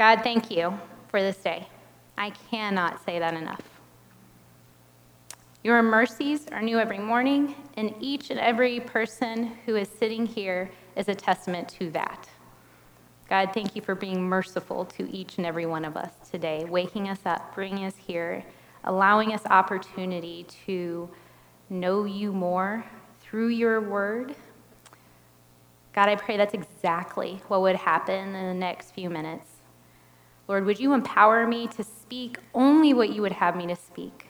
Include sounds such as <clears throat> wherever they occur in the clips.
God, thank you for this day. I cannot say that enough. Your mercies are new every morning, and each and every person who is sitting here is a testament to that. God, thank you for being merciful to each and every one of us today, waking us up, bringing us here, allowing us opportunity to know you more through your word. God, I pray that's exactly what would happen in the next few minutes. Lord, would you empower me to speak only what you would have me to speak?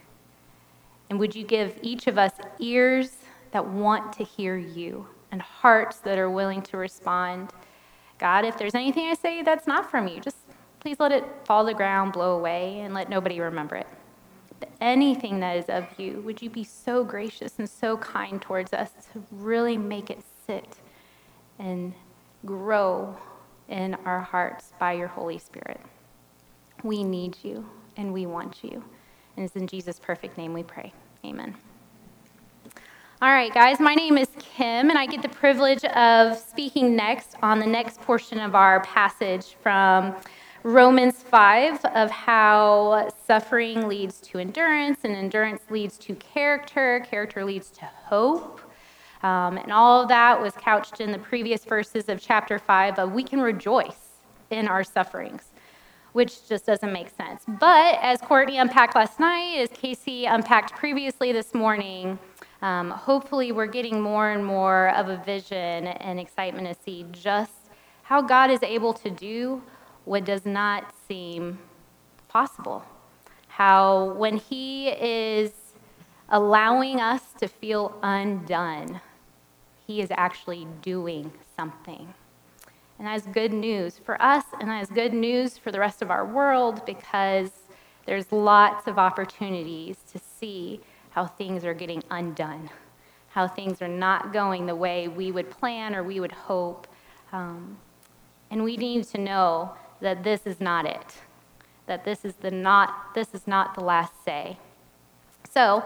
And would you give each of us ears that want to hear you and hearts that are willing to respond? God, if there's anything I say that's not from you, just please let it fall to the ground, blow away, and let nobody remember it. Anything that is of you, would you be so gracious and so kind towards us to really make it sit and grow in our hearts by your Holy Spirit? We need you and we want you. And it's in Jesus' perfect name we pray. Amen. All right, guys, my name is Kim, and I get the privilege of speaking next on the next portion of our passage from Romans 5 of how suffering leads to endurance, and endurance leads to character, character leads to hope. Um, and all of that was couched in the previous verses of chapter 5 of we can rejoice in our sufferings which just doesn't make sense. But as Courtney unpacked last night, as Casey unpacked previously this morning, um, hopefully we're getting more and more of a vision and excitement to see just how God is able to do what does not seem possible. How when He is allowing us to feel undone, He is actually doing something. And that is good news for us, and that is good news for the rest of our world because there's lots of opportunities to see how things are getting undone, how things are not going the way we would plan or we would hope. Um, and we need to know that this is not it, that this is, the not, this is not the last say. So,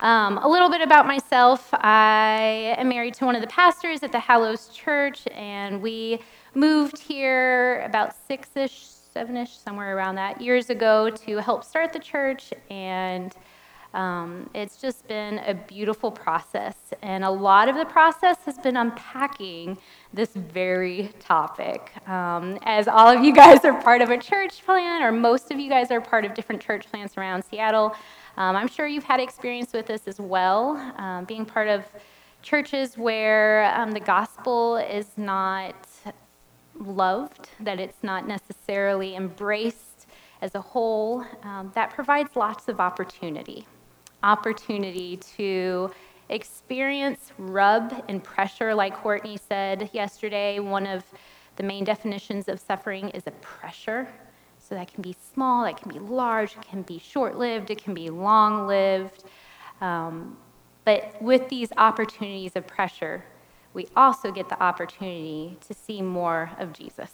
um, a little bit about myself. I am married to one of the pastors at the Hallows Church, and we moved here about six ish, seven ish, somewhere around that, years ago to help start the church. And um, it's just been a beautiful process. And a lot of the process has been unpacking this very topic. Um, as all of you guys are part of a church plant, or most of you guys are part of different church plants around Seattle, um, I'm sure you've had experience with this as well, um, being part of churches where um, the gospel is not loved, that it's not necessarily embraced as a whole, um, that provides lots of opportunity. Opportunity to experience rub and pressure, like Courtney said yesterday. One of the main definitions of suffering is a pressure. So that can be small, that can be large, it can be short lived, it can be long lived. Um, but with these opportunities of pressure, we also get the opportunity to see more of Jesus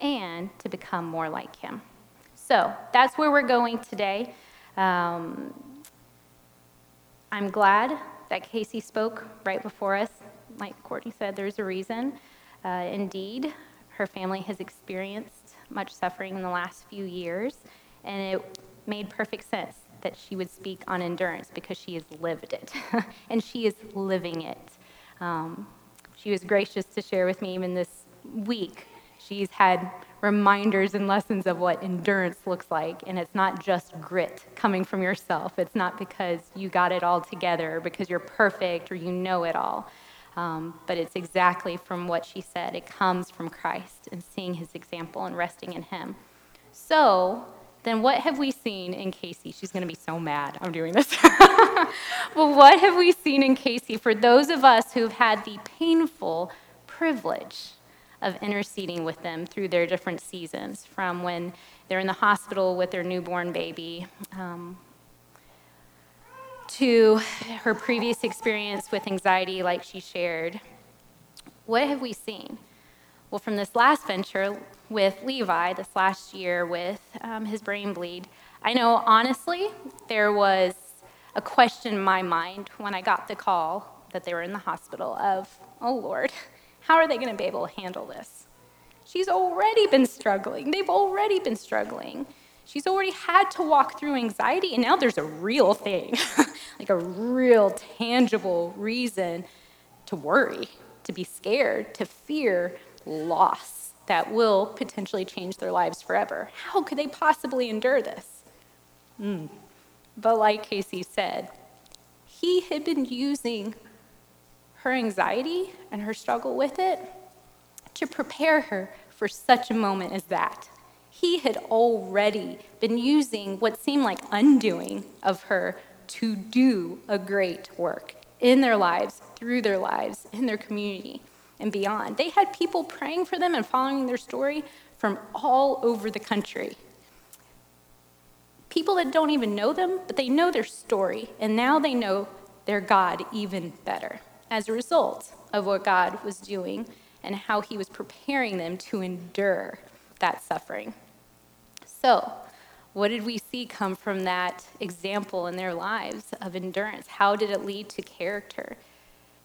and to become more like him. So that's where we're going today. Um, I'm glad that Casey spoke right before us. Like Courtney said, there's a reason. Uh, indeed, her family has experienced much suffering in the last few years, and it made perfect sense that she would speak on endurance because she has lived it <laughs> and she is living it. Um, she was gracious to share with me even this week. She's had reminders and lessons of what endurance looks like. And it's not just grit coming from yourself. It's not because you got it all together, because you're perfect or you know it all. Um, but it's exactly from what she said. It comes from Christ and seeing his example and resting in him. So, then what have we seen in Casey? She's going to be so mad I'm doing this. <laughs> well, what have we seen in Casey for those of us who've had the painful privilege of interceding with them through their different seasons, from when they're in the hospital with their newborn baby, um, to her previous experience with anxiety, like she shared. What have we seen? Well, from this last venture with Levi, this last year with um, his brain bleed, I know honestly there was a question in my mind when I got the call that they were in the hospital of, oh Lord, how are they going to be able to handle this? She's already been struggling. They've already been struggling. She's already had to walk through anxiety, and now there's a real thing, <laughs> like a real tangible reason to worry, to be scared, to fear loss that will potentially change their lives forever. How could they possibly endure this? Mm. But like Casey said, he had been using her anxiety and her struggle with it to prepare her for such a moment as that. He had already been using what seemed like undoing of her to do a great work in their lives, through their lives, in their community, and beyond. They had people praying for them and following their story from all over the country. People that don't even know them, but they know their story, and now they know their God even better as a result of what God was doing and how he was preparing them to endure that suffering. So, what did we see come from that example in their lives of endurance? How did it lead to character?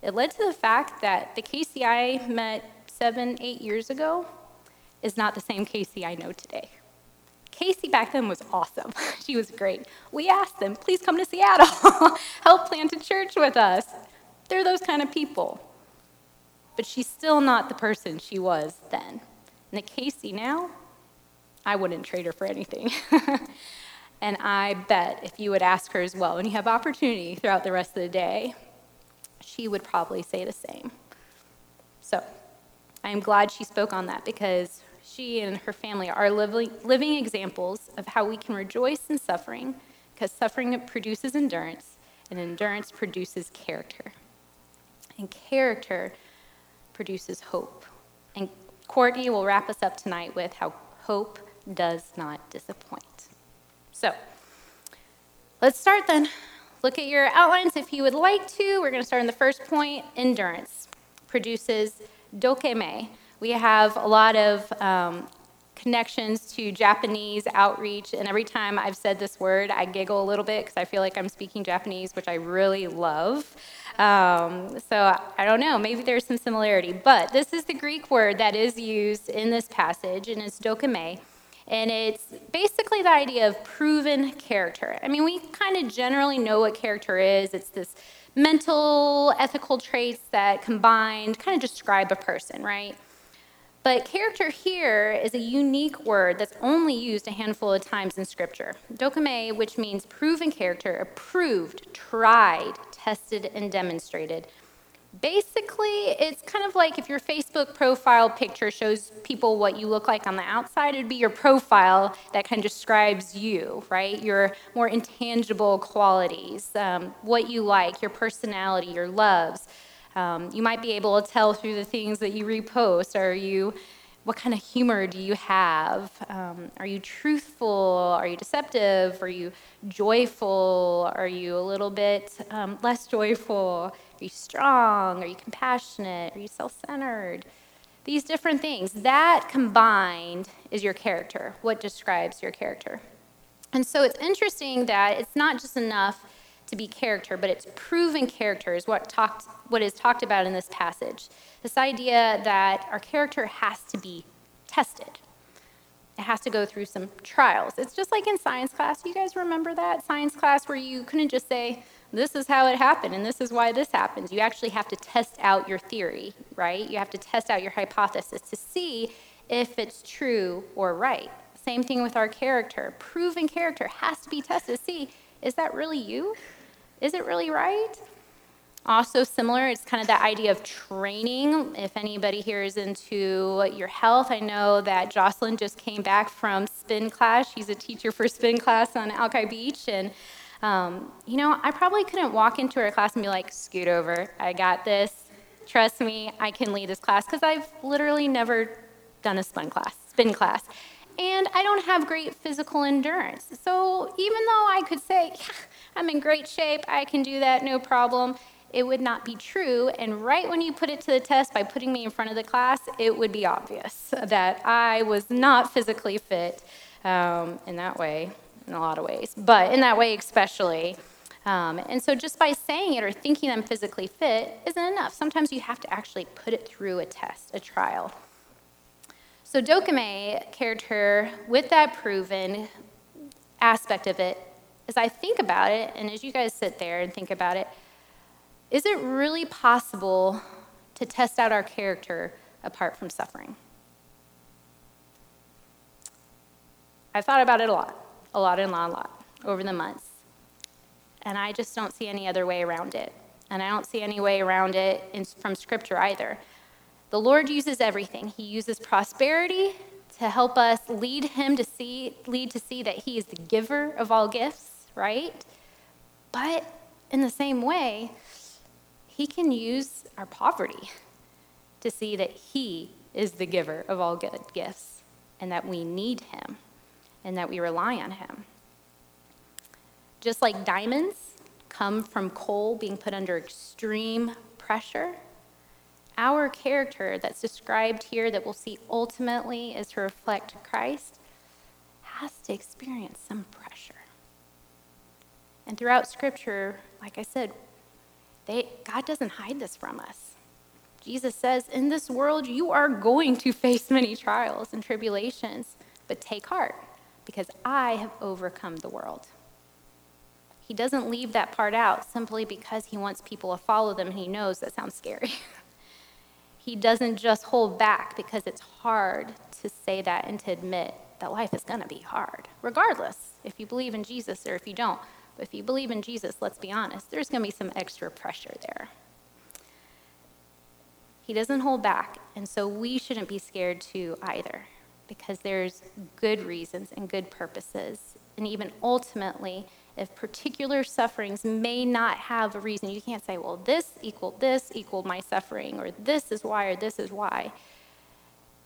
It led to the fact that the Casey I met seven, eight years ago is not the same Casey I know today. Casey back then was awesome. <laughs> she was great. We asked them, please come to Seattle, <laughs> help plant a church with us. They're those kind of people. But she's still not the person she was then. And the Casey now, I wouldn't trade her for anything. <laughs> and I bet if you would ask her as well, and you have opportunity throughout the rest of the day, she would probably say the same. So I am glad she spoke on that because she and her family are living, living examples of how we can rejoice in suffering because suffering produces endurance, and endurance produces character. And character produces hope. And Courtney will wrap us up tonight with how hope does not disappoint. So, let's start then. Look at your outlines if you would like to. We're going to start on the first point endurance produces dokime. We have a lot of um, connections to Japanese outreach, and every time I've said this word, I giggle a little bit because I feel like I'm speaking Japanese, which I really love. Um, so I don't know, maybe there's some similarity, but this is the Greek word that is used in this passage, and it's dokime. And it's basically the idea of proven character. I mean, we kind of generally know what character is. It's this mental, ethical traits that combined kind of describe a person, right? But character here is a unique word that's only used a handful of times in Scripture. Dokime, which means proven character, approved, tried, tested, and demonstrated. Basically, it's kind of like if your Facebook profile picture shows people what you look like on the outside, it'd be your profile that kind of describes you, right? Your more intangible qualities, um, what you like, your personality, your loves. Um, you might be able to tell through the things that you repost. Are you, what kind of humor do you have? Um, are you truthful? Are you deceptive? Are you joyful? Are you a little bit um, less joyful? Are you strong? Are you compassionate? Are you self centered? These different things. That combined is your character, what describes your character. And so it's interesting that it's not just enough to be character, but it's proven character is what talked what is talked about in this passage. This idea that our character has to be tested. It has to go through some trials. It's just like in science class. You guys remember that science class where you couldn't just say, this is how it happened and this is why this happens. You actually have to test out your theory, right? You have to test out your hypothesis to see if it's true or right. Same thing with our character. Proven character has to be tested to see is that really you? Is it really right? Also, similar, it's kind of that idea of training. If anybody here is into your health, I know that Jocelyn just came back from spin class. She's a teacher for spin class on Alki Beach. And, um, you know, I probably couldn't walk into her class and be like, scoot over, I got this. Trust me, I can lead this class because I've literally never done a spin class, spin class and I don't have great physical endurance. So even though I could say, yeah, I'm in great shape, I can do that, no problem, it would not be true. And right when you put it to the test by putting me in front of the class, it would be obvious that I was not physically fit um, in that way, in a lot of ways, but in that way especially. Um, and so just by saying it or thinking I'm physically fit isn't enough. Sometimes you have to actually put it through a test, a trial. So Dokime character, with that proven aspect of it, as I think about it, and as you guys sit there and think about it, is it really possible to test out our character apart from suffering? I've thought about it a lot, a lot and a lot, over the months. And I just don't see any other way around it. And I don't see any way around it in, from Scripture either. The Lord uses everything. He uses prosperity to help us lead him to see lead to see that he is the giver of all gifts, right? But in the same way, he can use our poverty to see that he is the giver of all good gifts and that we need him and that we rely on him. Just like diamonds come from coal being put under extreme pressure, our character that's described here that we'll see ultimately is to reflect Christ has to experience some pressure. And throughout Scripture, like I said, they, God doesn't hide this from us. Jesus says, In this world, you are going to face many trials and tribulations, but take heart, because I have overcome the world. He doesn't leave that part out simply because he wants people to follow them and he knows that sounds scary. <laughs> he doesn't just hold back because it's hard to say that and to admit that life is going to be hard, regardless if you believe in Jesus or if you don't. But if you believe in Jesus, let's be honest, there's going to be some extra pressure there. He doesn't hold back, and so we shouldn't be scared too either, because there's good reasons and good purposes. And even ultimately, if particular sufferings may not have a reason, you can't say, well, this equaled this equaled my suffering, or this is why, or this is why.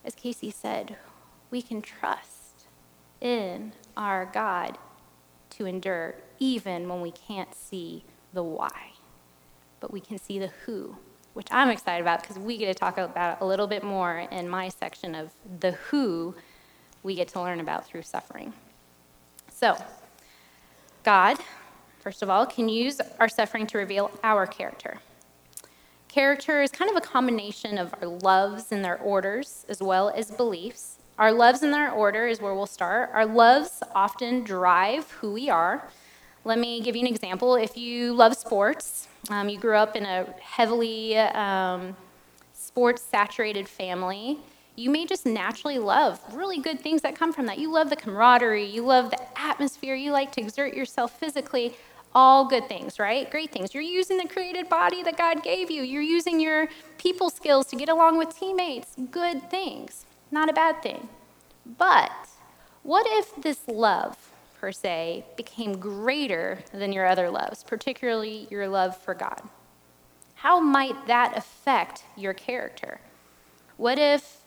As Casey said, we can trust in our God to endure even when we can't see the why, but we can see the who, which I'm excited about because we get to talk about a little bit more in my section of the who we get to learn about through suffering. So, God, first of all, can use our suffering to reveal our character. Character is kind of a combination of our loves and their orders, as well as beliefs. Our loves and their order is where we'll start. Our loves often drive who we are. Let me give you an example. If you love sports, um, you grew up in a heavily um, sports saturated family, you may just naturally love really good things that come from that. You love the camaraderie, you love the atmosphere, you like to exert yourself physically. All good things, right? Great things. You're using the created body that God gave you. You're using your people skills to get along with teammates. Good things. Not a bad thing. But what if this love, per se, became greater than your other loves, particularly your love for God? How might that affect your character? What if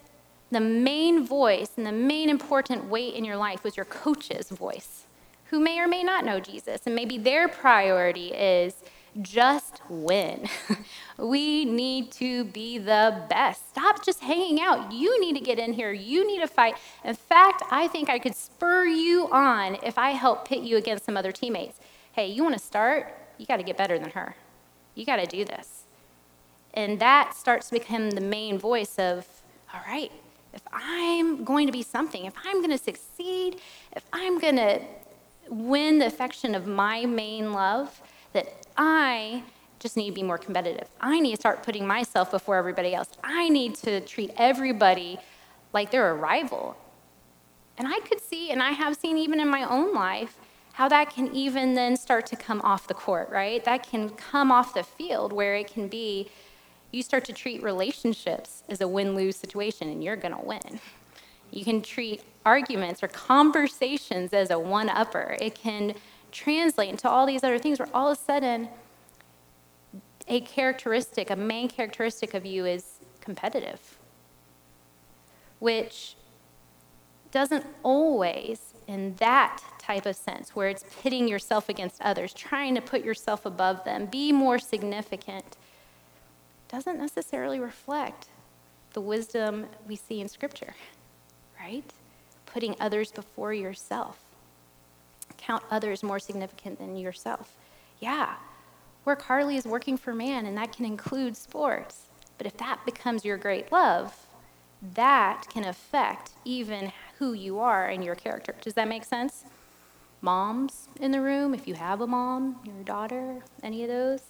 the main voice and the main important weight in your life was your coach's voice, who may or may not know Jesus. And maybe their priority is just win. <laughs> we need to be the best. Stop just hanging out. You need to get in here. You need to fight. In fact, I think I could spur you on if I help pit you against some other teammates. Hey, you want to start? You got to get better than her. You got to do this. And that starts to become the main voice of, all right, if I'm going to be something, if I'm going to succeed, if I'm going to win the affection of my main love, that I just need to be more competitive. I need to start putting myself before everybody else. I need to treat everybody like they're a rival. And I could see, and I have seen even in my own life, how that can even then start to come off the court, right? That can come off the field where it can be you start to treat relationships as a win lose situation and you're going to win. You can treat arguments or conversations as a one upper. It can translate into all these other things where all of a sudden, a characteristic, a main characteristic of you is competitive, which doesn't always, in that type of sense, where it's pitting yourself against others, trying to put yourself above them, be more significant doesn't necessarily reflect the wisdom we see in Scripture, right? Putting others before yourself. Count others more significant than yourself. Yeah, work hardly is working for man, and that can include sports. But if that becomes your great love, that can affect even who you are and your character. Does that make sense? Moms in the room, if you have a mom, your daughter, any of those.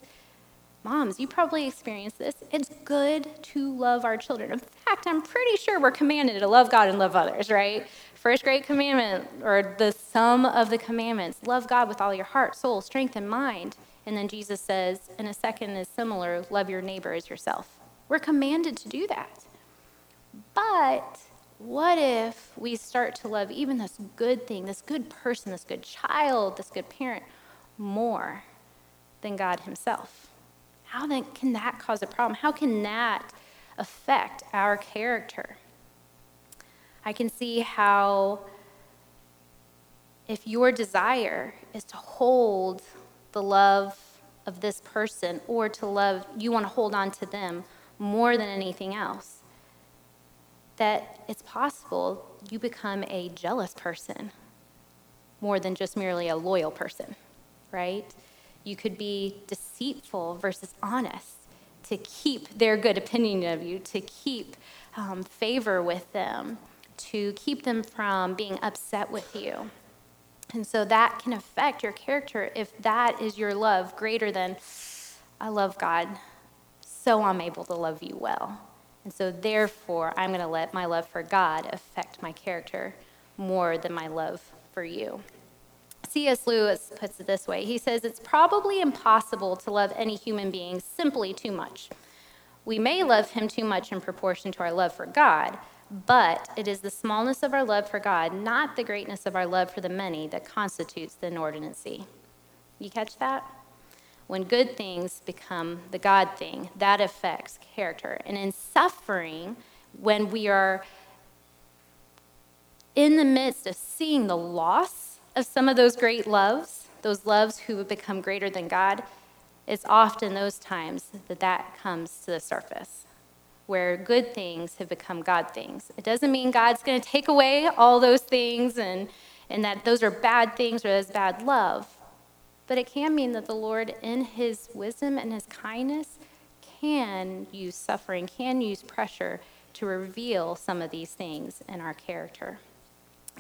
Moms, you probably experienced this. It's good to love our children. In fact, I'm pretty sure we're commanded to love God and love others, right? First great commandment, or the sum of the commandments love God with all your heart, soul, strength, and mind. And then Jesus says, and a second is similar love your neighbor as yourself. We're commanded to do that. But what if we start to love even this good thing, this good person, this good child, this good parent more than God Himself? How then can that cause a problem? How can that affect our character? I can see how if your desire is to hold the love of this person or to love, you want to hold on to them more than anything else, that it's possible you become a jealous person more than just merely a loyal person, right? You could be deceitful versus honest to keep their good opinion of you, to keep um, favor with them, to keep them from being upset with you. And so that can affect your character if that is your love greater than, I love God, so I'm able to love you well. And so, therefore, I'm going to let my love for God affect my character more than my love for you. C.S. Lewis puts it this way He says, It's probably impossible to love any human being simply too much. We may love him too much in proportion to our love for God, but it is the smallness of our love for God, not the greatness of our love for the many, that constitutes the inordinacy. You catch that? When good things become the God thing, that affects character. And in suffering, when we are in the midst of seeing the loss of some of those great loves, those loves who have become greater than God, it's often those times that that comes to the surface, where good things have become God things. It doesn't mean God's going to take away all those things and, and that those are bad things or that's bad love. But it can mean that the Lord, in his wisdom and his kindness, can use suffering, can use pressure to reveal some of these things in our character,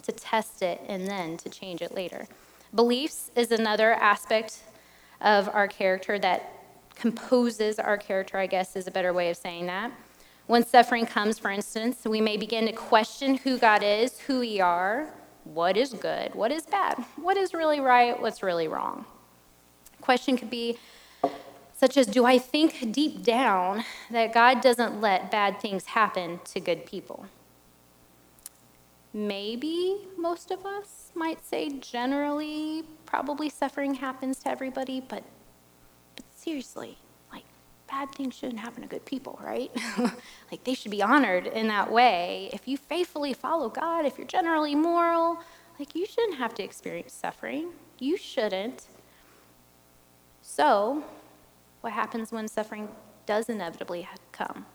to test it and then to change it later. Beliefs is another aspect of our character that composes our character, I guess is a better way of saying that. When suffering comes, for instance, we may begin to question who God is, who we are, what is good, what is bad, what is really right, what's really wrong. Question could be such as Do I think deep down that God doesn't let bad things happen to good people? Maybe most of us might say generally, probably suffering happens to everybody, but, but seriously, bad things shouldn't happen to good people, right? <laughs> like they should be honored in that way. If you faithfully follow God, if you're generally moral, like you shouldn't have to experience suffering. You shouldn't. So, what happens when suffering does inevitably come?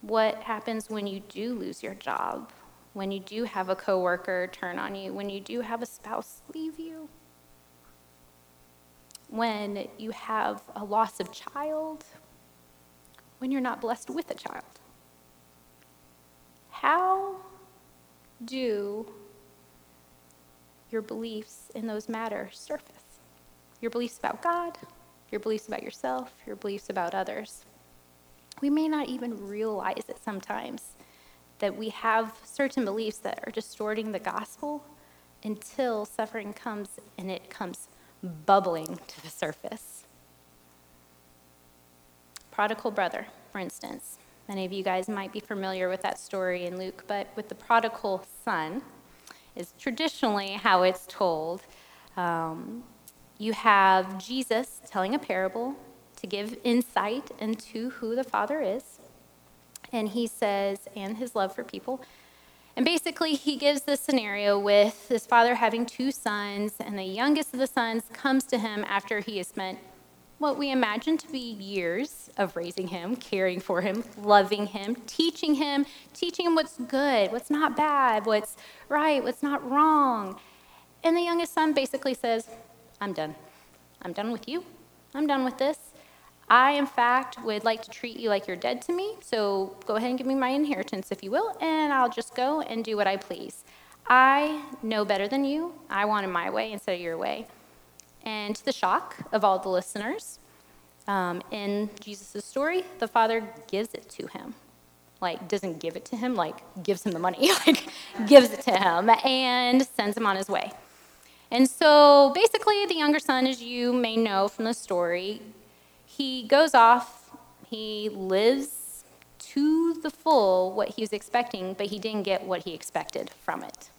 What happens when you do lose your job? When you do have a coworker turn on you? When you do have a spouse leave you? When you have a loss of child? When you're not blessed with a child? How do your beliefs in those matters surface? your beliefs about God, your beliefs about yourself, your beliefs about others. We may not even realize it sometimes that we have certain beliefs that are distorting the gospel until suffering comes and it comes bubbling to the surface. Prodigal brother, for instance. Many of you guys might be familiar with that story in Luke, but with the prodigal son is traditionally how it's told. Um, you have Jesus telling a parable to give insight into who the Father is. And he says, and his love for people. And basically, he gives this scenario with his father having two sons, and the youngest of the sons comes to him after he has spent what we imagine to be years of raising him, caring for him, loving him, teaching him, teaching him what's good, what's not bad, what's right, what's not wrong. And the youngest son basically says, I'm done. I'm done with you. I'm done with this. I, in fact, would like to treat you like you're dead to me, so go ahead and give me my inheritance, if you will, and I'll just go and do what I please. I know better than you. I want it my way instead of your way. And to the shock of all the listeners, um, in Jesus' story, the father gives it to him. Like, doesn't give it to him, like, gives him the money, <laughs> like, gives it to him and sends him on his way. And so basically, the younger son, as you may know from the story, he goes off, he lives to the full what he was expecting, but he didn't get what he expected from it.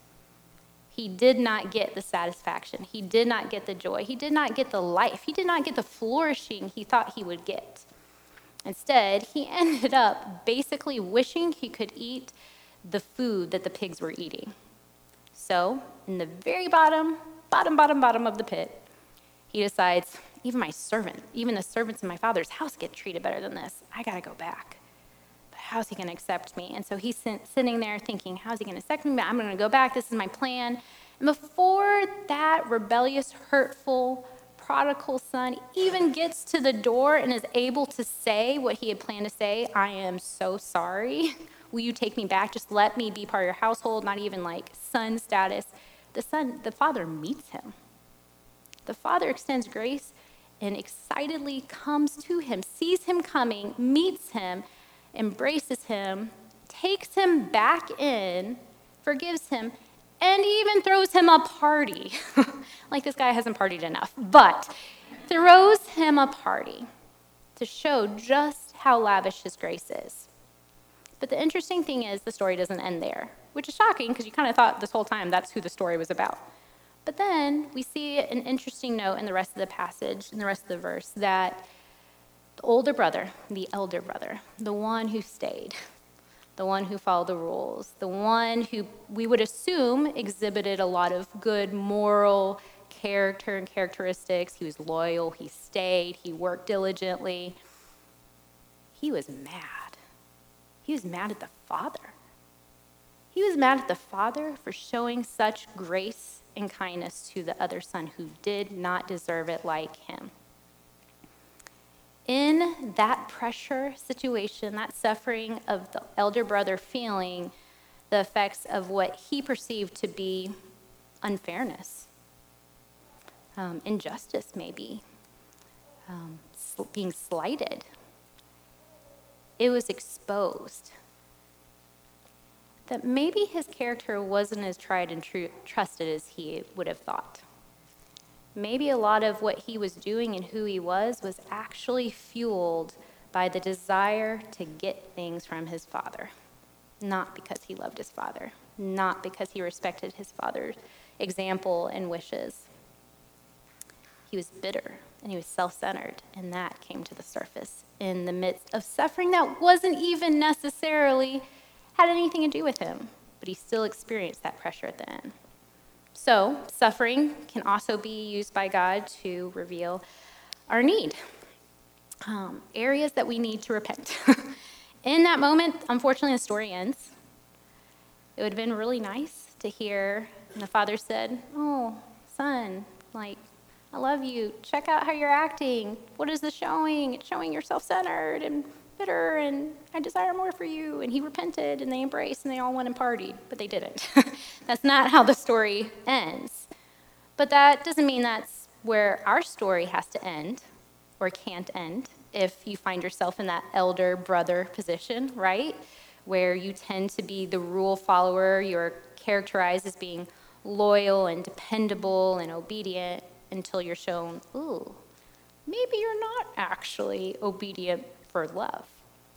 He did not get the satisfaction. He did not get the joy. He did not get the life. He did not get the flourishing he thought he would get. Instead, he <laughs> ended up basically wishing he could eat the food that the pigs were eating. So, in the very bottom, bottom, bottom, bottom of the pit, he decides, even my servant, even the servants in my father's house get treated better than this. I got to go back. But how's he going to accept me? And so he's sitting there thinking, how's he going to accept me? But I'm going to go back. This is my plan. And before that rebellious, hurtful, prodigal son even gets to the door and is able to say what he had planned to say, I am so sorry. <laughs> Will you take me back? Just let me be part of your household, not even like son status. The son, the father meets him. The father extends grace and excitedly comes to him, sees him coming, meets him, embraces him, takes him back in, forgives him, and even throws him a party. <laughs> like this guy hasn't partied enough, but throws him a party to show just how lavish his grace is. But the interesting thing is, the story doesn't end there, which is shocking because you kind of thought this whole time that's who the story was about. But then we see an interesting note in the rest of the passage, in the rest of the verse, that the older brother, the elder brother, the one who stayed, the one who followed the rules, the one who we would assume exhibited a lot of good moral character and characteristics. He was loyal, he stayed, he worked diligently. He was mad. He was mad at the Father. He was mad at the Father for showing such grace and kindness to the other son who did not deserve it like him. In that pressure situation, that suffering of the elder brother feeling the effects of what he perceived to be unfairness, um, injustice, maybe, um, being slighted, it was exposed that maybe his character wasn't as tried and tr- trusted as he would have thought. Maybe a lot of what he was doing and who he was was actually fueled by the desire to get things from his father, not because he loved his father, not because he respected his father's example and wishes. He was bitter and he was self centered, and that came to the surface in the midst of suffering that wasn't even necessarily had anything to do with him, but he still experienced that pressure at the end. So, suffering can also be used by God to reveal our need, um, areas that we need to repent. <laughs> In that moment, unfortunately, the story ends. It would have been really nice to hear, the father said, Oh, son, like, I love you. Check out how you're acting. What is this showing? It's showing you're self centered and bitter and I desire more for you. And he repented and they embraced and they all went and partied, but they didn't. <laughs> that's not how the story ends. But that doesn't mean that's where our story has to end or can't end if you find yourself in that elder brother position, right? Where you tend to be the rule follower, you're characterized as being loyal and dependable and obedient until you're shown, ooh, maybe you're not actually obedient for love.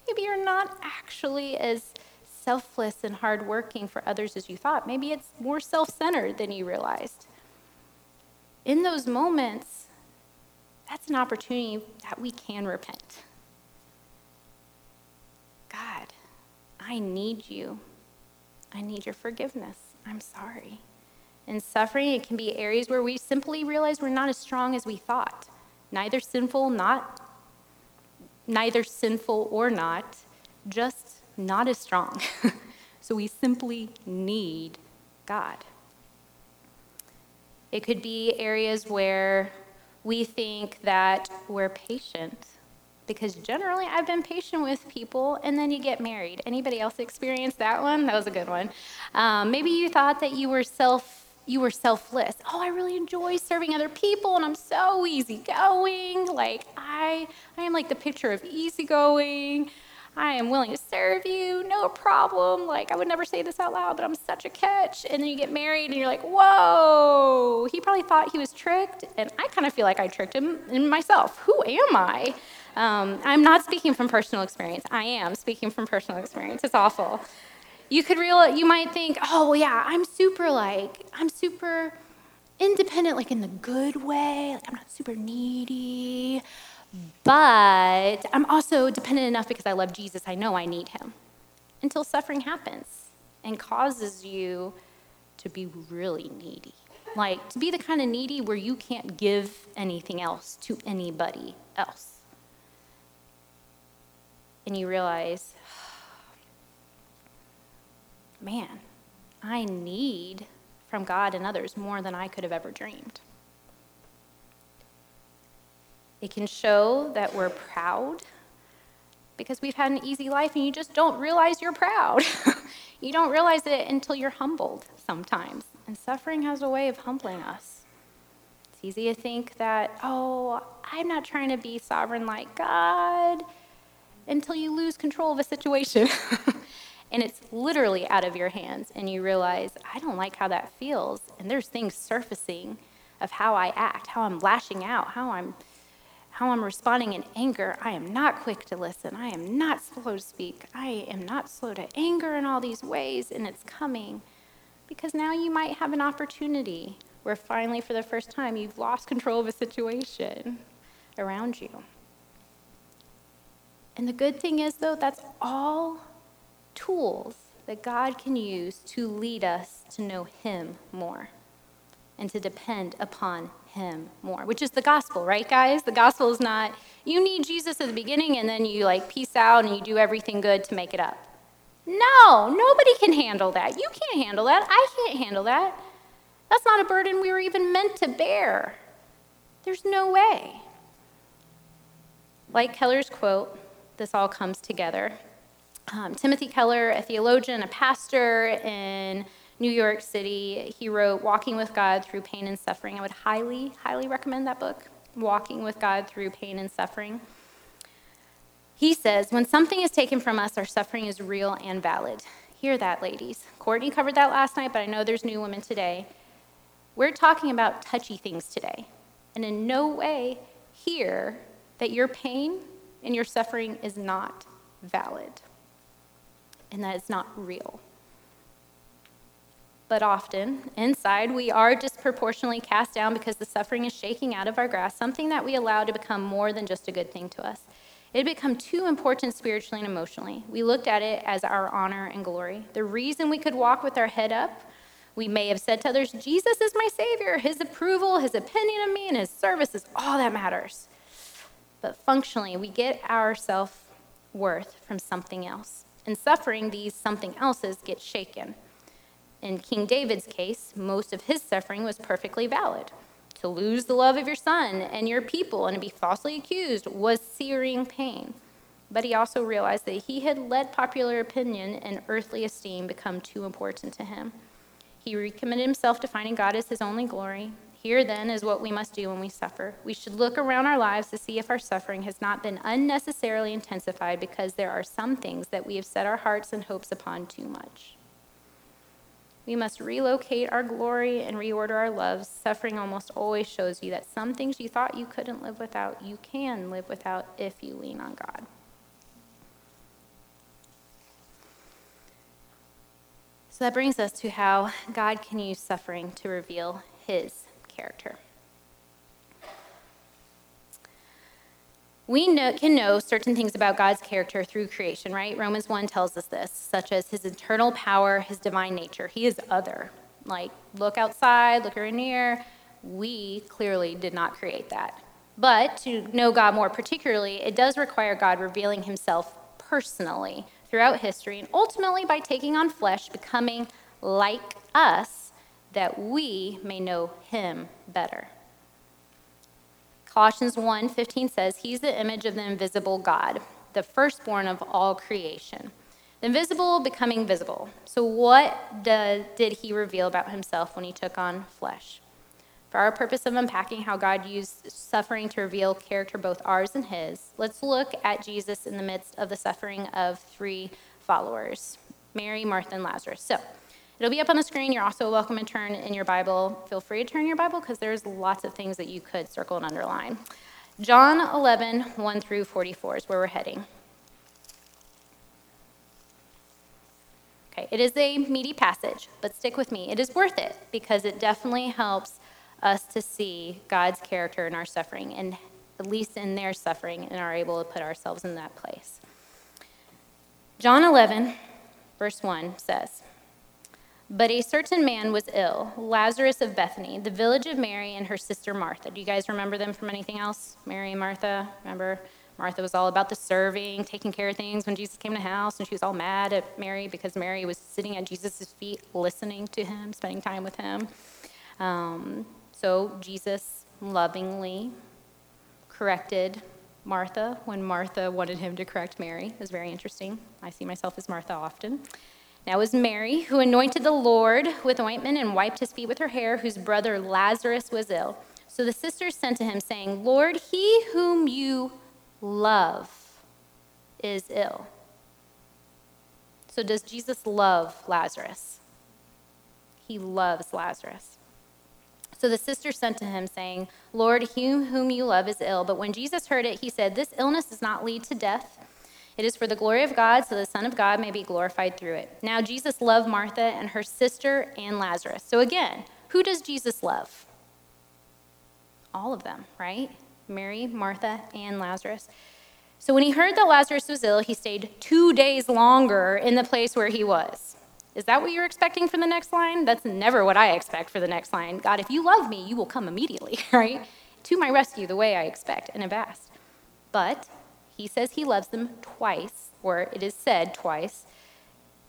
Maybe you're not actually as selfless and hardworking for others as you thought. Maybe it's more self centered than you realized. In those moments, that's an opportunity that we can repent. God, I need you. I need your forgiveness. I'm sorry. In suffering, it can be areas where we simply realize we're not as strong as we thought. Neither sinful, not neither sinful or not, just not as strong. <laughs> so we simply need God. It could be areas where we think that we're patient because generally I've been patient with people and then you get married. Anybody else experience that one? That was a good one. Um, maybe you thought that you were self you were selfless. Oh, I really enjoy serving other people and I'm so easygoing. Like I I am like the picture of easygoing. I am willing to serve you, no problem. Like, I would never say this out loud, but I'm such a catch. And then you get married and you're like, whoa, he probably thought he was tricked. And I kind of feel like I tricked him in myself. Who am I? Um, I'm not speaking from personal experience. I am speaking from personal experience. It's awful. You could realize, you might think, oh, well, yeah, I'm super like, I'm super independent, like in the good way. Like, I'm not super needy. But I'm also dependent enough because I love Jesus, I know I need him. Until suffering happens and causes you to be really needy. Like to be the kind of needy where you can't give anything else to anybody else. And you realize, man, I need from God and others more than I could have ever dreamed. It can show that we're proud because we've had an easy life and you just don't realize you're proud. <laughs> you don't realize it until you're humbled sometimes. And suffering has a way of humbling us. It's easy to think that, oh, I'm not trying to be sovereign like God until you lose control of a situation. <laughs> and it's literally out of your hands, and you realize, I don't like how that feels. And there's things surfacing of how I act, how I'm lashing out, how I'm how I'm responding in anger, I am not quick to listen. I am not slow to speak. I am not slow to anger in all these ways, and it's coming because now you might have an opportunity where finally, for the first time, you've lost control of a situation around you. And the good thing is, though, that's all tools that God can use to lead us to know Him more and to depend upon him more, which is the gospel, right, guys? The gospel is not, you need Jesus at the beginning and then you like peace out and you do everything good to make it up. No, nobody can handle that. You can't handle that. I can't handle that. That's not a burden we were even meant to bear. There's no way. Like Keller's quote, this all comes together. Um, Timothy Keller, a theologian, a pastor in New York City. He wrote Walking with God Through Pain and Suffering. I would highly, highly recommend that book, Walking with God Through Pain and Suffering. He says, When something is taken from us, our suffering is real and valid. Hear that, ladies. Courtney covered that last night, but I know there's new women today. We're talking about touchy things today. And in no way hear that your pain and your suffering is not valid and that it's not real but often inside we are disproportionately cast down because the suffering is shaking out of our grasp, something that we allow to become more than just a good thing to us. It had become too important spiritually and emotionally. We looked at it as our honor and glory. The reason we could walk with our head up, we may have said to others, Jesus is my Savior. His approval, His opinion of me, and His service is all that matters. But functionally, we get our self worth from something else. In suffering, these something else's get shaken. In King David's case, most of his suffering was perfectly valid. To lose the love of your son and your people and to be falsely accused was searing pain. But he also realized that he had let popular opinion and earthly esteem become too important to him. He recommitted himself to finding God as his only glory. Here, then, is what we must do when we suffer. We should look around our lives to see if our suffering has not been unnecessarily intensified because there are some things that we have set our hearts and hopes upon too much. We must relocate our glory and reorder our loves. Suffering almost always shows you that some things you thought you couldn't live without, you can live without if you lean on God. So that brings us to how God can use suffering to reveal his character. We know, can know certain things about God's character through creation, right? Romans 1 tells us this, such as his eternal power, his divine nature. He is other. Like, look outside, look around here. We clearly did not create that. But to know God more particularly, it does require God revealing himself personally throughout history, and ultimately by taking on flesh, becoming like us, that we may know him better. Colossians 1:15 says, "He's the image of the invisible God, the firstborn of all creation." The invisible becoming visible. So what did, did he reveal about himself when he took on flesh? For our purpose of unpacking how God used suffering to reveal character, both ours and his, let's look at Jesus in the midst of the suffering of three followers Mary, Martha, and Lazarus. So it'll be up on the screen. You're also welcome to turn in your Bible. Feel free to turn your Bible because there's lots of things that you could circle and underline. John 11, 1 through 44 is where we're heading. Okay, it is a meaty passage, but stick with me. It is worth it because it definitely helps us to see God's character in our suffering, and at least in their suffering, and are able to put ourselves in that place. John 11, verse 1 says, But a certain man was ill, Lazarus of Bethany, the village of Mary and her sister Martha. Do you guys remember them from anything else? Mary and Martha? Remember? Martha was all about the serving, taking care of things when Jesus came to the house, and she was all mad at Mary because Mary was sitting at Jesus' feet, listening to him, spending time with him. Um, so Jesus lovingly corrected Martha when Martha wanted him to correct Mary. It was very interesting. I see myself as Martha often. Now it was Mary who anointed the Lord with ointment and wiped his feet with her hair, whose brother Lazarus was ill. So the sisters sent to him, saying, Lord, he whom you love is ill. So does Jesus love Lazarus? He loves Lazarus. So the sister sent to him, saying, Lord, he whom you love is ill. But when Jesus heard it, he said, This illness does not lead to death. It is for the glory of God, so the Son of God may be glorified through it. Now, Jesus loved Martha and her sister and Lazarus. So again, who does Jesus love? All of them, right? Mary, Martha, and Lazarus. So when he heard that Lazarus was ill, he stayed two days longer in the place where he was. Is that what you're expecting for the next line? That's never what I expect for the next line. God, if you love me, you will come immediately, <laughs> right? To my rescue, the way I expect and have asked. But he says he loves them twice, or it is said twice,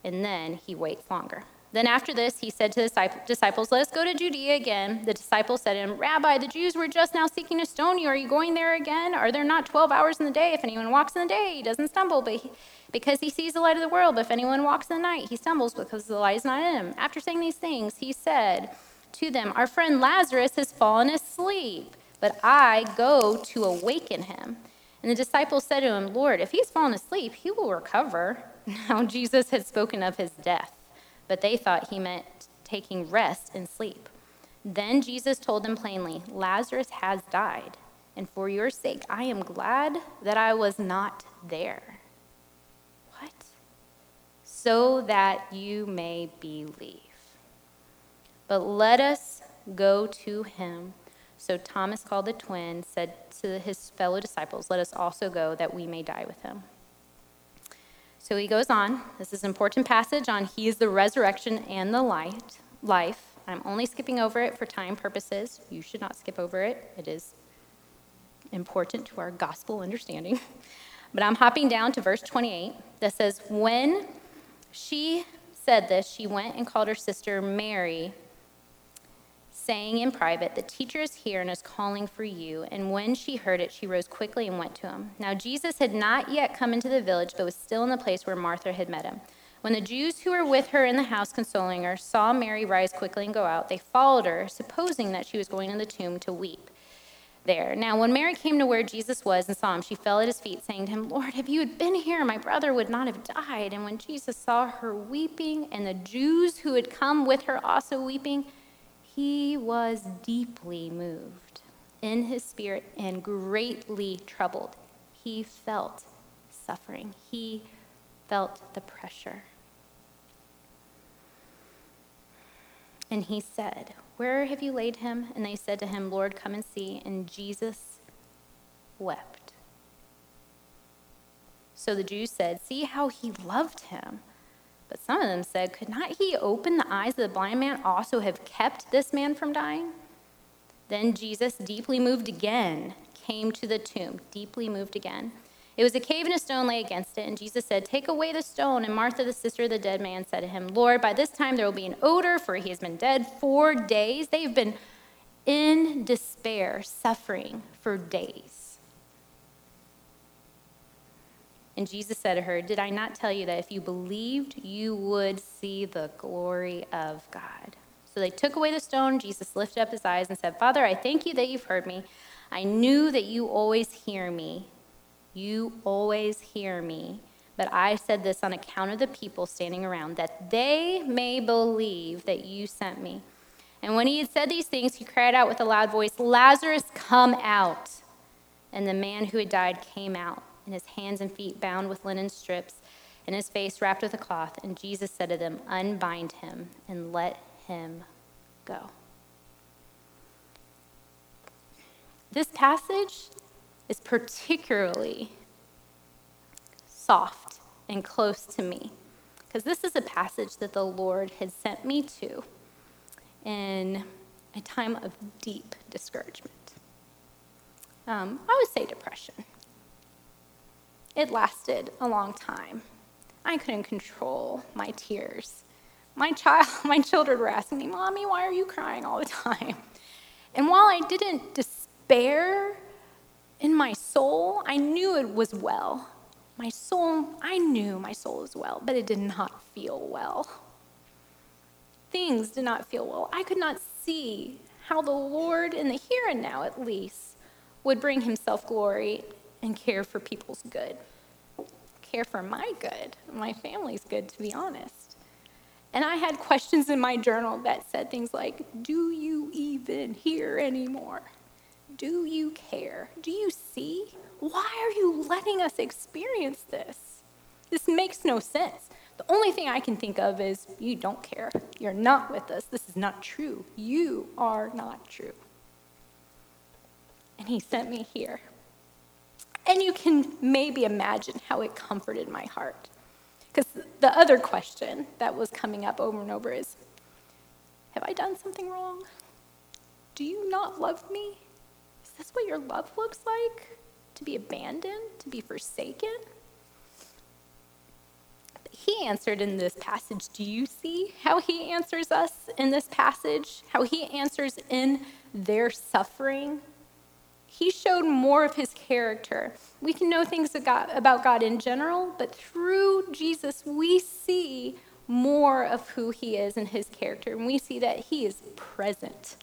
and then he waits longer. Then after this, he said to the disciples, Let us go to Judea again. The disciples said to him, Rabbi, the Jews were just now seeking to stone you. Are you going there again? Are there not 12 hours in the day? If anyone walks in the day, he doesn't stumble, but he, because he sees the light of the world. But if anyone walks in the night, he stumbles because the light is not in him. After saying these things, he said to them, Our friend Lazarus has fallen asleep, but I go to awaken him. And the disciples said to him, Lord, if he's fallen asleep, he will recover. <laughs> Now Jesus had spoken of his death, but they thought he meant taking rest and sleep. Then Jesus told them plainly, Lazarus has died, and for your sake I am glad that I was not there so that you may believe. But let us go to him. So Thomas called the twin, said to his fellow disciples, Let us also go that we may die with him. So he goes on. This is an important passage on he is the resurrection and the light, life. I'm only skipping over it for time purposes. You should not skip over it. It is important to our gospel understanding. <laughs> But I'm hopping down to verse 28 that says, When she said this, she went and called her sister Mary, saying in private, The teacher is here and is calling for you. And when she heard it, she rose quickly and went to him. Now, Jesus had not yet come into the village, but was still in the place where Martha had met him. When the Jews who were with her in the house consoling her saw Mary rise quickly and go out, they followed her, supposing that she was going to the tomb to weep there. Now, when Mary came to where Jesus was and saw him, she fell at his feet, saying to him, Lord, if you had been here, my brother would not have died. And when Jesus saw her weeping, and the Jews who had come with her also weeping, he was deeply moved in his spirit and greatly troubled. He felt suffering, he felt the pressure. And he said, where have you laid him? And they said to him, Lord, come and see. And Jesus wept. So the Jews said, See how he loved him. But some of them said, Could not he open the eyes of the blind man also have kept this man from dying? Then Jesus, deeply moved again, came to the tomb, deeply moved again. It was a cave and a stone lay against it, and Jesus said, Take away the stone. And Martha, the sister of the dead man, said to him, Lord, by this time there will be an odor, for he has been dead four days. They've been in despair, suffering for days. And Jesus said to her, Did I not tell you that if you believed, you would see the glory of God? So they took away the stone. Jesus lifted up his eyes and said, Father, I thank you that you've heard me. I knew that you always hear me. You always hear me. But I said this on account of the people standing around, that they may believe that you sent me. And when he had said these things, he cried out with a loud voice, Lazarus, come out. And the man who had died came out and his hands and feet bound with linen strips, and his face wrapped with a cloth. And Jesus said to them, Unbind him and let him go. This passage is particularly soft and close to me because this is a passage that the Lord had sent me to in a time of deep discouragement. Um, I would say depression. It lasted a long time. I couldn't control my tears. My child, <laughs> my children were asking me, "Mommy, why are you crying all the time?" And while I didn't despair in my soul, I knew it was well. My soul, I knew my soul was well, but it did not feel well. Things did not feel well. I could not see how the Lord, in the here and now at least, would bring himself glory and care for people's good care for my good, my family's good, to be honest. And I had questions in my journal that said things like, Do you even hear anymore? Do you care? Do you see? Why are you letting us experience this? This makes no sense. The only thing I can think of is, You don't care. You're not with us. This is not true. You are not true. And he sent me here. And you can maybe imagine how it comforted my heart. Because the other question that was coming up over and over is Have I done something wrong? Do you not love me? Is this what your love looks like? To be abandoned? To be forsaken? He answered in this passage. Do you see how he answers us in this passage? How he answers in their suffering? He showed more of his character. We can know things about God in general, but through Jesus, we see more of who he is and his character. And we see that he is present.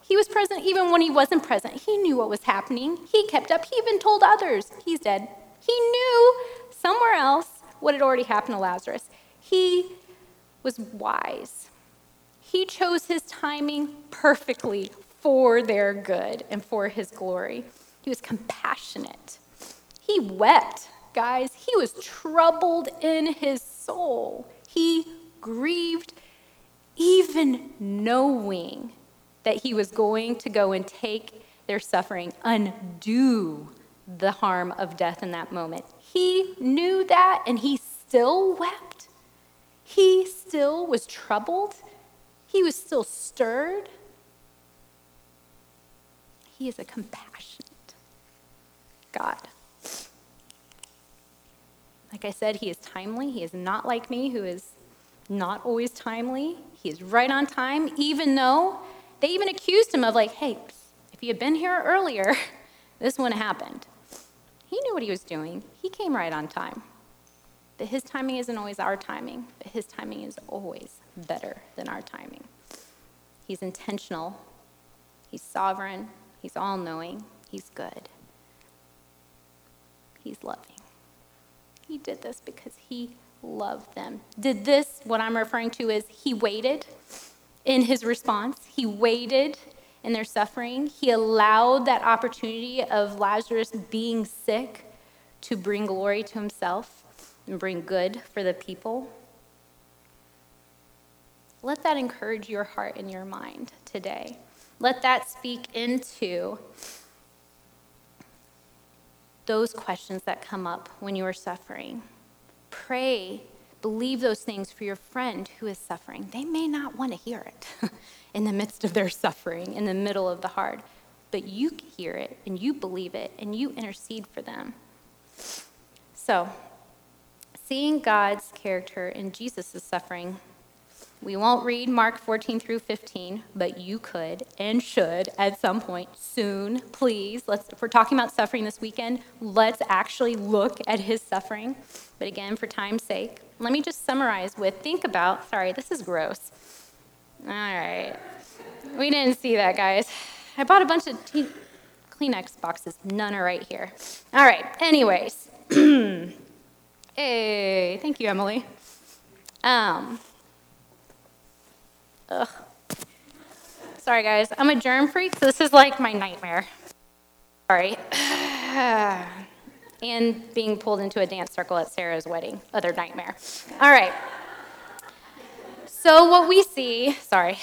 He was present even when he wasn't present. He knew what was happening. He kept up. He even told others he's dead. He knew somewhere else what had already happened to Lazarus. He was wise. He chose his timing perfectly for their good and for his glory. He was compassionate. He wept, guys. He was troubled in his soul. He grieved, even knowing that he was going to go and take their suffering, undo the harm of death in that moment. He knew that and he still wept. He still was troubled. He was still stirred. He is a compassionate God. Like I said, He is timely. He is not like me, who is not always timely. He is right on time, even though they even accused him of, like, hey, if you had been here earlier, <laughs> this wouldn't have happened. He knew what he was doing, he came right on time. But his timing isn't always our timing, but his timing is always better than our timing. He's intentional, he's sovereign, He's all knowing. He's good. He's loving. He did this because he loved them. Did this, what I'm referring to is he waited in his response. He waited in their suffering. He allowed that opportunity of Lazarus being sick to bring glory to himself and bring good for the people. Let that encourage your heart and your mind today. Let that speak into those questions that come up when you are suffering. Pray, believe those things for your friend who is suffering. They may not want to hear it <laughs> in the midst of their suffering, in the middle of the hard, but you hear it and you believe it and you intercede for them. So, seeing God's character in Jesus' suffering We won't read Mark 14 through 15, but you could and should at some point soon. Please, let's if we're talking about suffering this weekend, let's actually look at his suffering. But again, for time's sake, let me just summarize with think about, sorry, this is gross. All right. We didn't see that, guys. I bought a bunch of te- Kleenex boxes. None are right here. All right. Anyways. <clears throat> hey, thank you, Emily. Um, ugh. Sorry, guys. I'm a germ freak, so this is like my nightmare. Sorry. <sighs> and being pulled into a dance circle at Sarah's wedding, other nightmare. All right. So, what we see, sorry,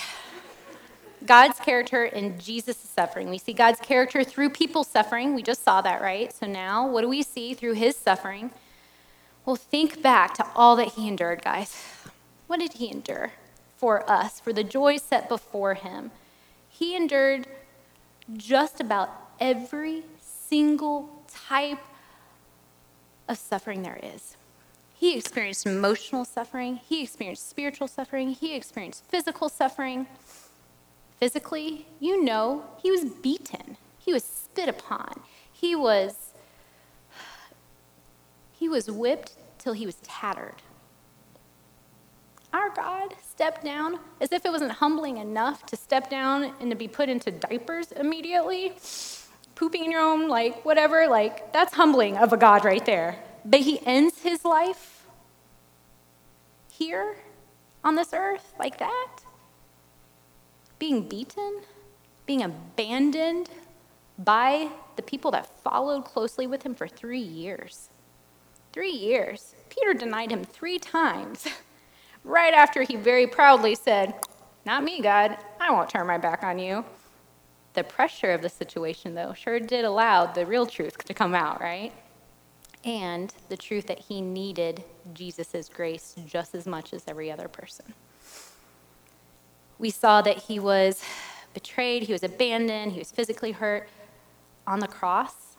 God's character in Jesus' suffering. We see God's character through people's suffering. We just saw that, right? So, now what do we see through his suffering? Well, think back to all that he endured, guys. What did he endure for us, for the joy set before him? He endured just about every single type of suffering there is. He experienced emotional suffering, he experienced spiritual suffering, he experienced physical suffering. Physically, you know, he was beaten, he was spit upon, he was he was whipped till he was tattered. Our God stepped down as if it wasn't humbling enough to step down and to be put into diapers immediately, pooping in your own, like, whatever. Like, that's humbling of a God right there. But he ends his life here on this earth like that, being beaten, being abandoned by the people that followed closely with him for three years. Three years. Peter denied him three times, <laughs> right after he very proudly said, Not me, God. I won't turn my back on you. The pressure of the situation, though, sure did allow the real truth to come out, right? and the truth that he needed Jesus' grace just as much as every other person. We saw that he was betrayed, he was abandoned, he was physically hurt on the cross,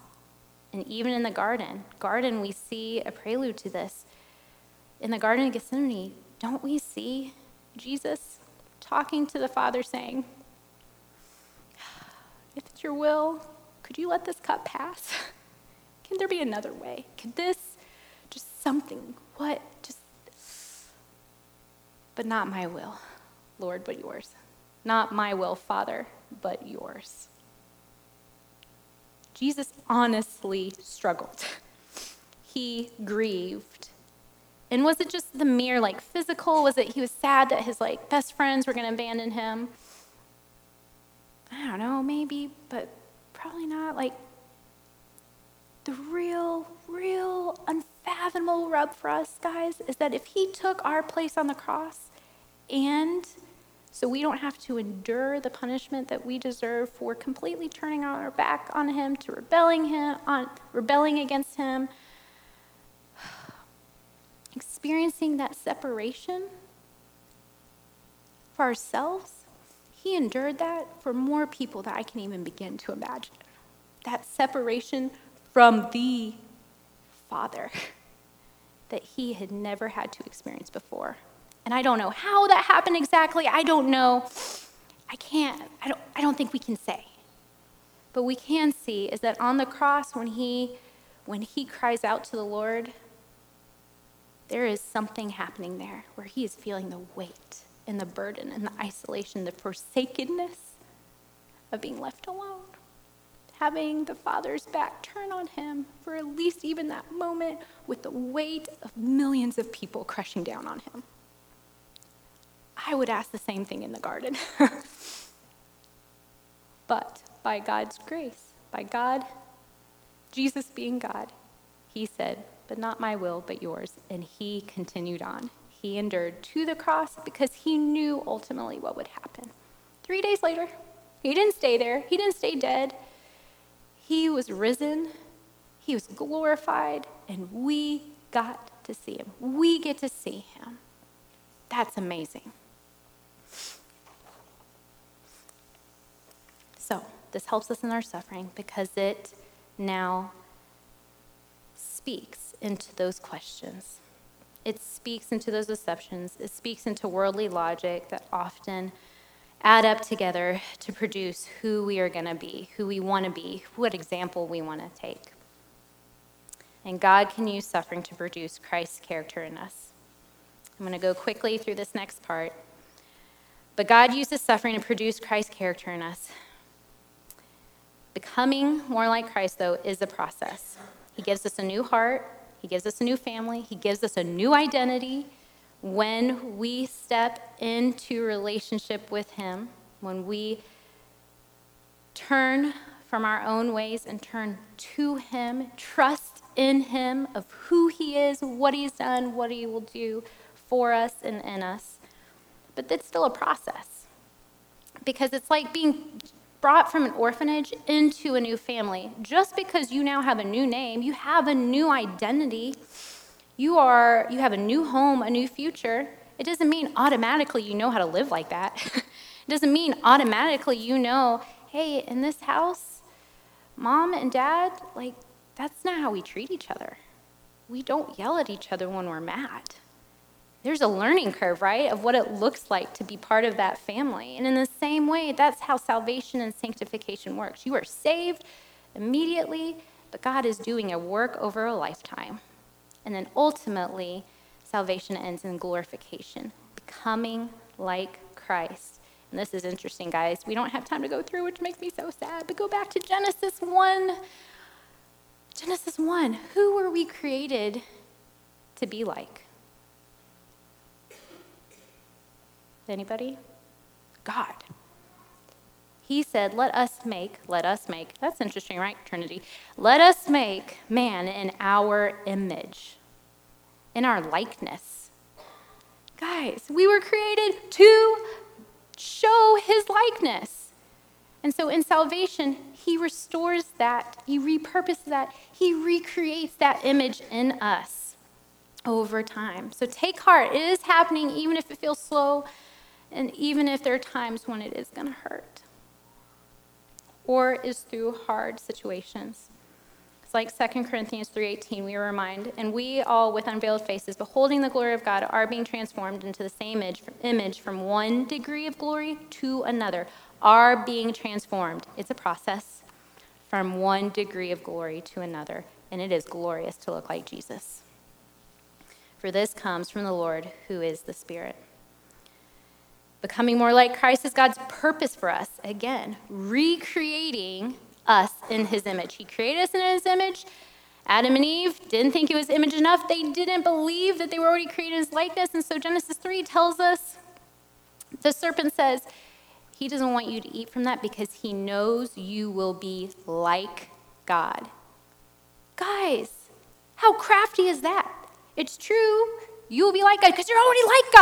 and even in the garden. Garden, we see a prelude to this. In the Garden of Gethsemane, don't we see Jesus talking to the Father saying, If it's your will, could you let this cup pass? <laughs> Can there be another way? Could this just something? What? Just. But not my will, Lord, but yours. Not my will, Father, but yours. Jesus honestly struggled. <laughs> He grieved. And was it just the mere like physical? Was it he was sad that his like best friends were going to abandon him? I don't know, maybe, but probably not. Like the real, real unfathomable rub for us, guys, is that if he took our place on the cross and so we don't have to endure the punishment that we deserve for completely turning our back on him, to rebelling him on rebelling against him, experiencing that separation for ourselves. He endured that for more people that I can even begin to imagine. That separation from the Father <laughs> that he had never had to experience before. And I don't know how that happened exactly. I don't know. I can't, I don't, I don't think we can say. But we can see is that on the cross, when he, when he cries out to the Lord, there is something happening there where he is feeling the weight and the burden and the isolation, the forsakenness of being left alone having the Father's back turn on him for at least even that moment with the weight of millions of people crushing down on him. I would ask the same thing in the garden. <laughs> but by God's grace, by God, Jesus being God, he said, But not my will, but yours. And he continued on. He endured to the cross because he knew ultimately what would happen. Three days later, he didn't stay there, he didn't stay dead. He was risen, he was glorified, and we got to see him. We get to see him. That's amazing. So, this helps us in our suffering because it now speaks into those questions. It speaks into those deceptions, it speaks into worldly logic that often add up together to produce who we are going to be, who we want to be, what example we want to take. And God can use suffering to produce Christ's character in us. I'm going to go quickly through this next part. But God uses suffering to produce Christ's character in us. Becoming more like Christ, though, is a process. He gives us a new heart, He gives us a new family, He gives us a new identity. When we step into relationship with Him, when we turn from our own ways and turn to Him, trust in Him of who He is, what He's done, what He will do for us and in us. But that's still a process. Because it's like being brought from an orphanage into a new family. Just because you now have a new name, you have a new identity, you are you have a new home, a new future. It doesn't mean automatically you know how to live like that. <laughs> it doesn't mean automatically you know, hey, in this house, mom and dad, like that's not how we treat each other. We don't yell at each other when we're mad there's a learning curve, right, of what it looks like to be part of that family. And in the same way, that's how salvation and sanctification works. You are saved immediately, but God is doing a work over a lifetime. And then ultimately, salvation ends in glorification, becoming like Christ. And this is interesting, guys. We don't have time to go through, which makes me so sad, but go back to Genesis 1. Genesis 1. Who were we created to be like? Anybody? God. He said, Let us make, let us make. That's interesting, right, Trinity? Let us make man in our image, in our likeness. Guys, we were created to show his likeness. And so in salvation, he restores that, he repurposes that, he recreates that image in us over time. So take heart. It is happening, even if it feels slow and even if there are times when it is going to hurt or is through hard situations. It's like 2 Corinthians 3:18 we are reminded, and we all with unveiled faces beholding the glory of God are being transformed into the same image, image from one degree of glory to another. Are being transformed. It's a process from one degree of glory to another, and it is glorious to look like Jesus. For this comes from the Lord who is the Spirit. Becoming more like Christ is God's purpose for us. Again, recreating us in his image. He created us in his image. Adam and Eve didn't think it was image enough. They didn't believe that they were already created in his likeness. And so Genesis 3 tells us the serpent says, he doesn't want you to eat from that because he knows you will be like God. Guys, how crafty is that? It's true you will be like God because you're already like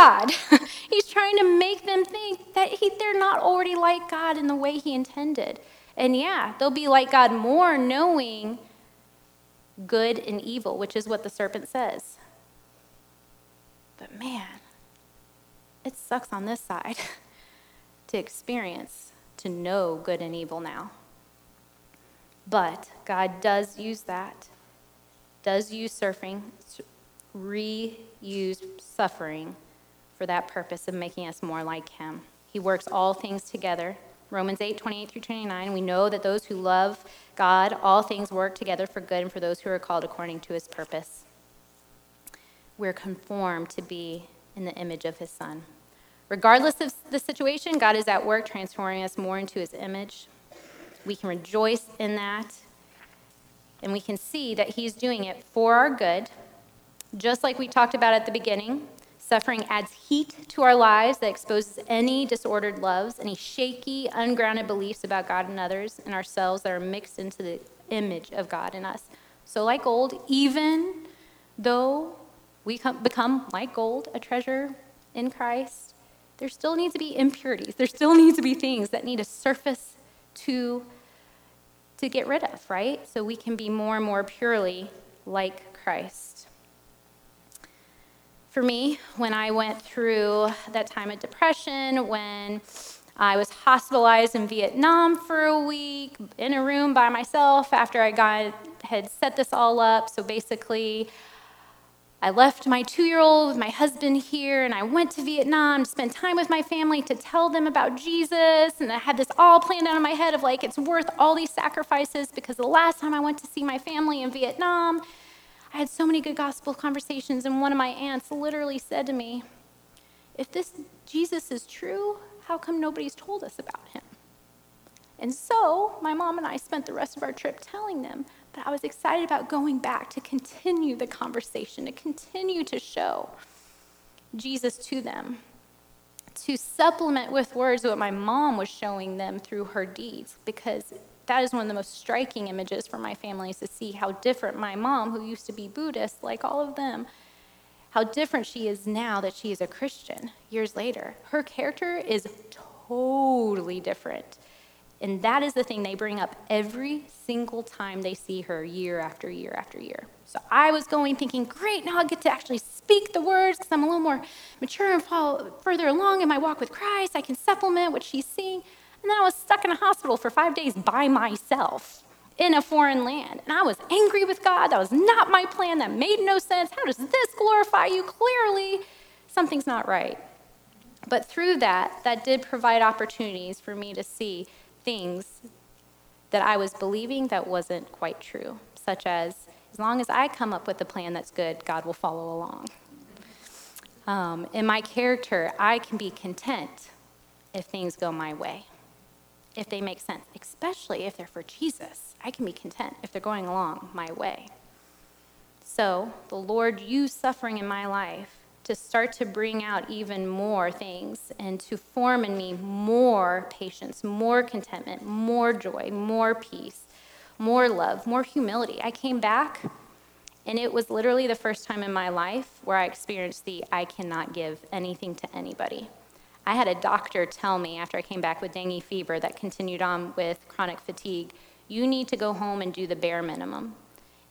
God. <laughs> He's trying to make them think that he, they're not already like God in the way He intended. And yeah, they'll be like God more knowing good and evil, which is what the serpent says. But man, it sucks on this side <laughs> to experience, to know good and evil now. But God does use that, does use surfing, reuse suffering for that purpose of making us more like him. He works all things together. Romans 8, 28 through 29, we know that those who love God, all things work together for good and for those who are called according to his purpose. We're conformed to be in the image of his son. Regardless of the situation, God is at work transforming us more into his image. We can rejoice in that, and we can see that he's doing it for our good just like we talked about at the beginning, suffering adds heat to our lives that exposes any disordered loves, any shaky, ungrounded beliefs about God and others and ourselves that are mixed into the image of God in us. So, like gold, even though we become like gold, a treasure in Christ, there still needs to be impurities. There still needs to be things that need to surface to, to get rid of, right? So we can be more and more purely like Christ for me when I went through that time of depression, when I was hospitalized in Vietnam for a week in a room by myself after I got had set this all up. So basically, I left my two year old with my husband here, and I went to Vietnam to spend time with my family to tell them about Jesus. And I had this all planned out in my head of like, it's worth all these sacrifices because the last time I went to see my family in Vietnam, I had so many good gospel conversations. And one of my aunts literally said to me, If this Jesus is true, how come nobody's told us about him? And so my mom and I spent the rest of our trip telling them but I was excited about going back to continue the conversation, to continue to show Jesus to them, to supplement with words what my mom was showing them through her deeds, because that is one of the most striking images for my family is to see how different my mom, who used to be Buddhist like all of them, how different she is now that she is a Christian years later. Her character is totally different. And that is the thing they bring up every single time they see her year after year after year. So I was going thinking, great, now I'll get to actually speak the words because I'm a little more mature and further along in my walk with Christ. I can supplement what she's seeing. And then I was stuck in a hospital for five days by myself in a foreign land. And I was angry with God. That was not my plan. That made no sense. How does this glorify you? Clearly, something's not right. But through that, that did provide opportunities for me to see things that I was believing that wasn't quite true, such as, as long as I come up with a plan that's good, God will follow along. Um, in my character, I can be content if things go my way, if they make sense, especially if they're for Jesus. I can be content if they're going along my way. So the Lord used suffering in my life to start to bring out even more things and to form in me more patience, more contentment, more joy, more peace, more love, more humility. I came back, and it was literally the first time in my life where I experienced the I cannot give anything to anybody. I had a doctor tell me after I came back with dengue fever that continued on with chronic fatigue, you need to go home and do the bare minimum.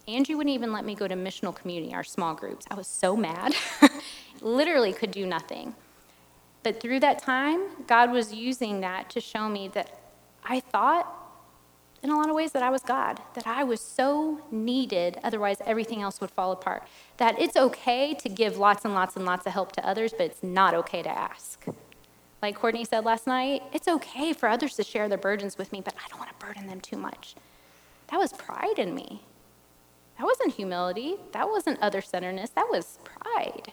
Angie wouldn't even let me go to missional community, our small groups. I was so mad. <laughs> Literally could do nothing. But through that time, God was using that to show me that I thought, in a lot of ways, that I was God, that I was so needed, otherwise, everything else would fall apart. That it's okay to give lots and lots and lots of help to others, but it's not okay to ask. Like Courtney said last night, it's okay for others to share their burdens with me, but I don't want to burden them too much. That was pride in me. That wasn't humility. That wasn't other centeredness. That was pride.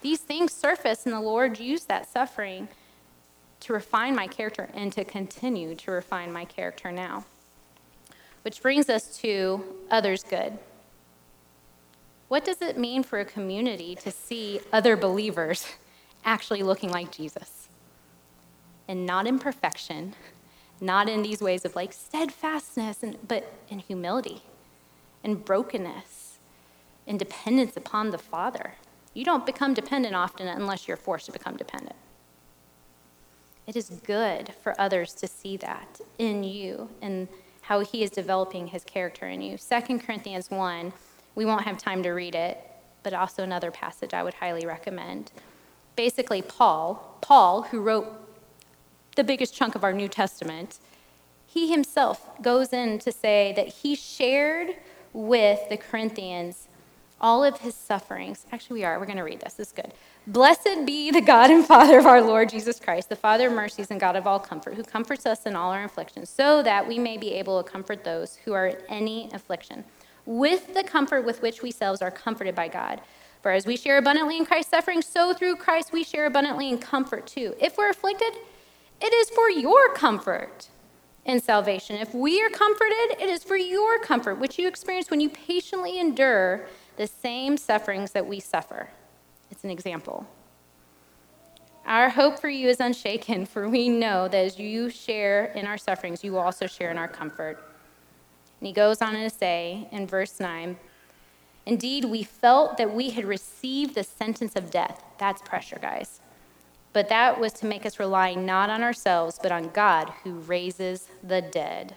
These things surface, and the Lord used that suffering to refine my character and to continue to refine my character now. Which brings us to others' good. What does it mean for a community to see other believers <laughs> actually looking like Jesus? And not in perfection, not in these ways of like steadfastness, and, but in humility and brokenness and dependence upon the Father. You don't become dependent often unless you're forced to become dependent. It is good for others to see that in you and how he is developing his character in you. 2 Corinthians 1, we won't have time to read it, but also another passage I would highly recommend. Basically, Paul, Paul, who wrote the biggest chunk of our New Testament, he himself goes in to say that he shared with the Corinthians all of his sufferings. Actually, we are. We're going to read this. This is good. Blessed be the God and Father of our Lord Jesus Christ, the Father of mercies and God of all comfort, who comforts us in all our afflictions, so that we may be able to comfort those who are in any affliction, with the comfort with which we selves are comforted by God. For as we share abundantly in Christ's suffering, so through Christ we share abundantly in comfort too. If we're afflicted, it is for your comfort in salvation. If we are comforted, it is for your comfort, which you experience when you patiently endure the same sufferings that we suffer. It's an example. Our hope for you is unshaken, <laughs> for we know that as you share in our sufferings, you will also share in our comfort. And he goes on to say in verse 9, Indeed, we felt that we had received the sentence of death. That's pressure, guys. But that was to make us rely not on ourselves, but on God who raises the dead.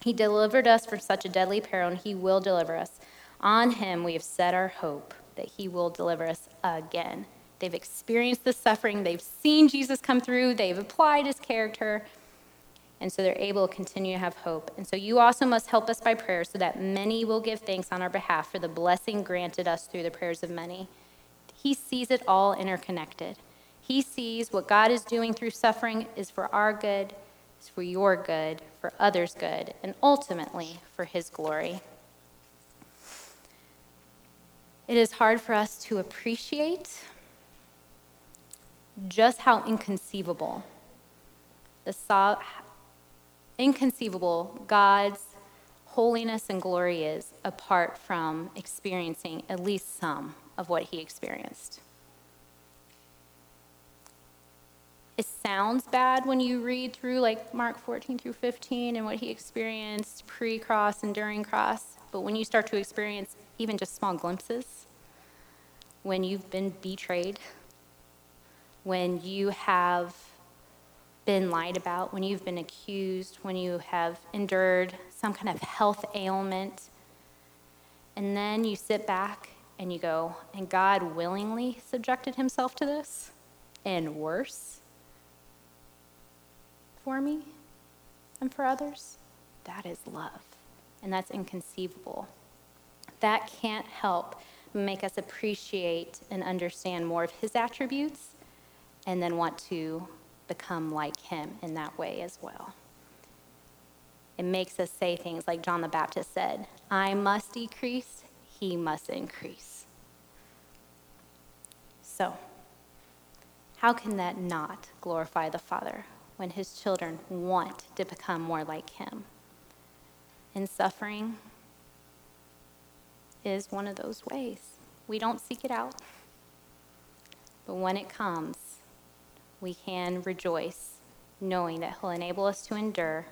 He delivered us from such a deadly peril, and He will deliver us. On Him we have set our hope that He will deliver us again. They've experienced the suffering, they've seen Jesus come through, they've applied His character, And so they're able to continue to have hope. And so you also must help us by prayer so that many will give thanks on our behalf for the blessing granted us through the prayers of many. He sees it all interconnected. He sees what God is doing through suffering is for our good, is for your good, for others' good, and ultimately for His glory. It is hard for us to appreciate just how inconceivable the so- inconceivable God's holiness and glory is apart from experiencing at least some of what he experienced. It sounds bad when you read through like Mark 14 through 15 and what he experienced pre cross and during cross, but when you start to experience even just small glimpses, when you've been betrayed, when you have been lied about, when you've been accused, when you have endured some kind of health ailment, and then you sit back and you go, and God willingly subjected himself to this, and worse for me and for others, that is love. And that's inconceivable. That can't help make us appreciate and understand more of his attributes and then want to become like him in that way as well. It makes us say things like John the Baptist said I must decrease, he must increase. So, how can that not glorify the Father when his children want to become more like him? And suffering is one of those ways. We don't seek it out, but when it comes, we can rejoice knowing that He'll enable us to endure.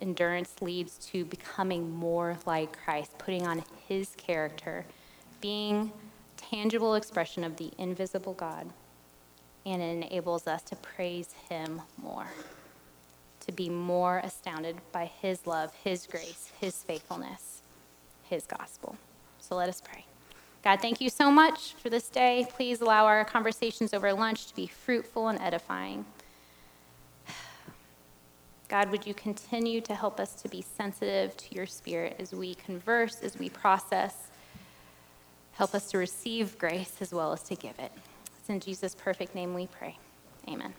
Endurance leads to becoming more like Christ, putting on His character, being tangible expression of the invisible God, and it enables us to praise Him more, to be more astounded by His love, His grace, His faithfulness, His gospel. So let us pray. God, thank you so much for this day. Please allow our conversations over lunch to be fruitful and edifying. <sighs> God, would you continue to help us to be sensitive to your spirit as we converse, as we process? Help us to receive grace as well as to give it. It's in Jesus' perfect name we pray. Amen.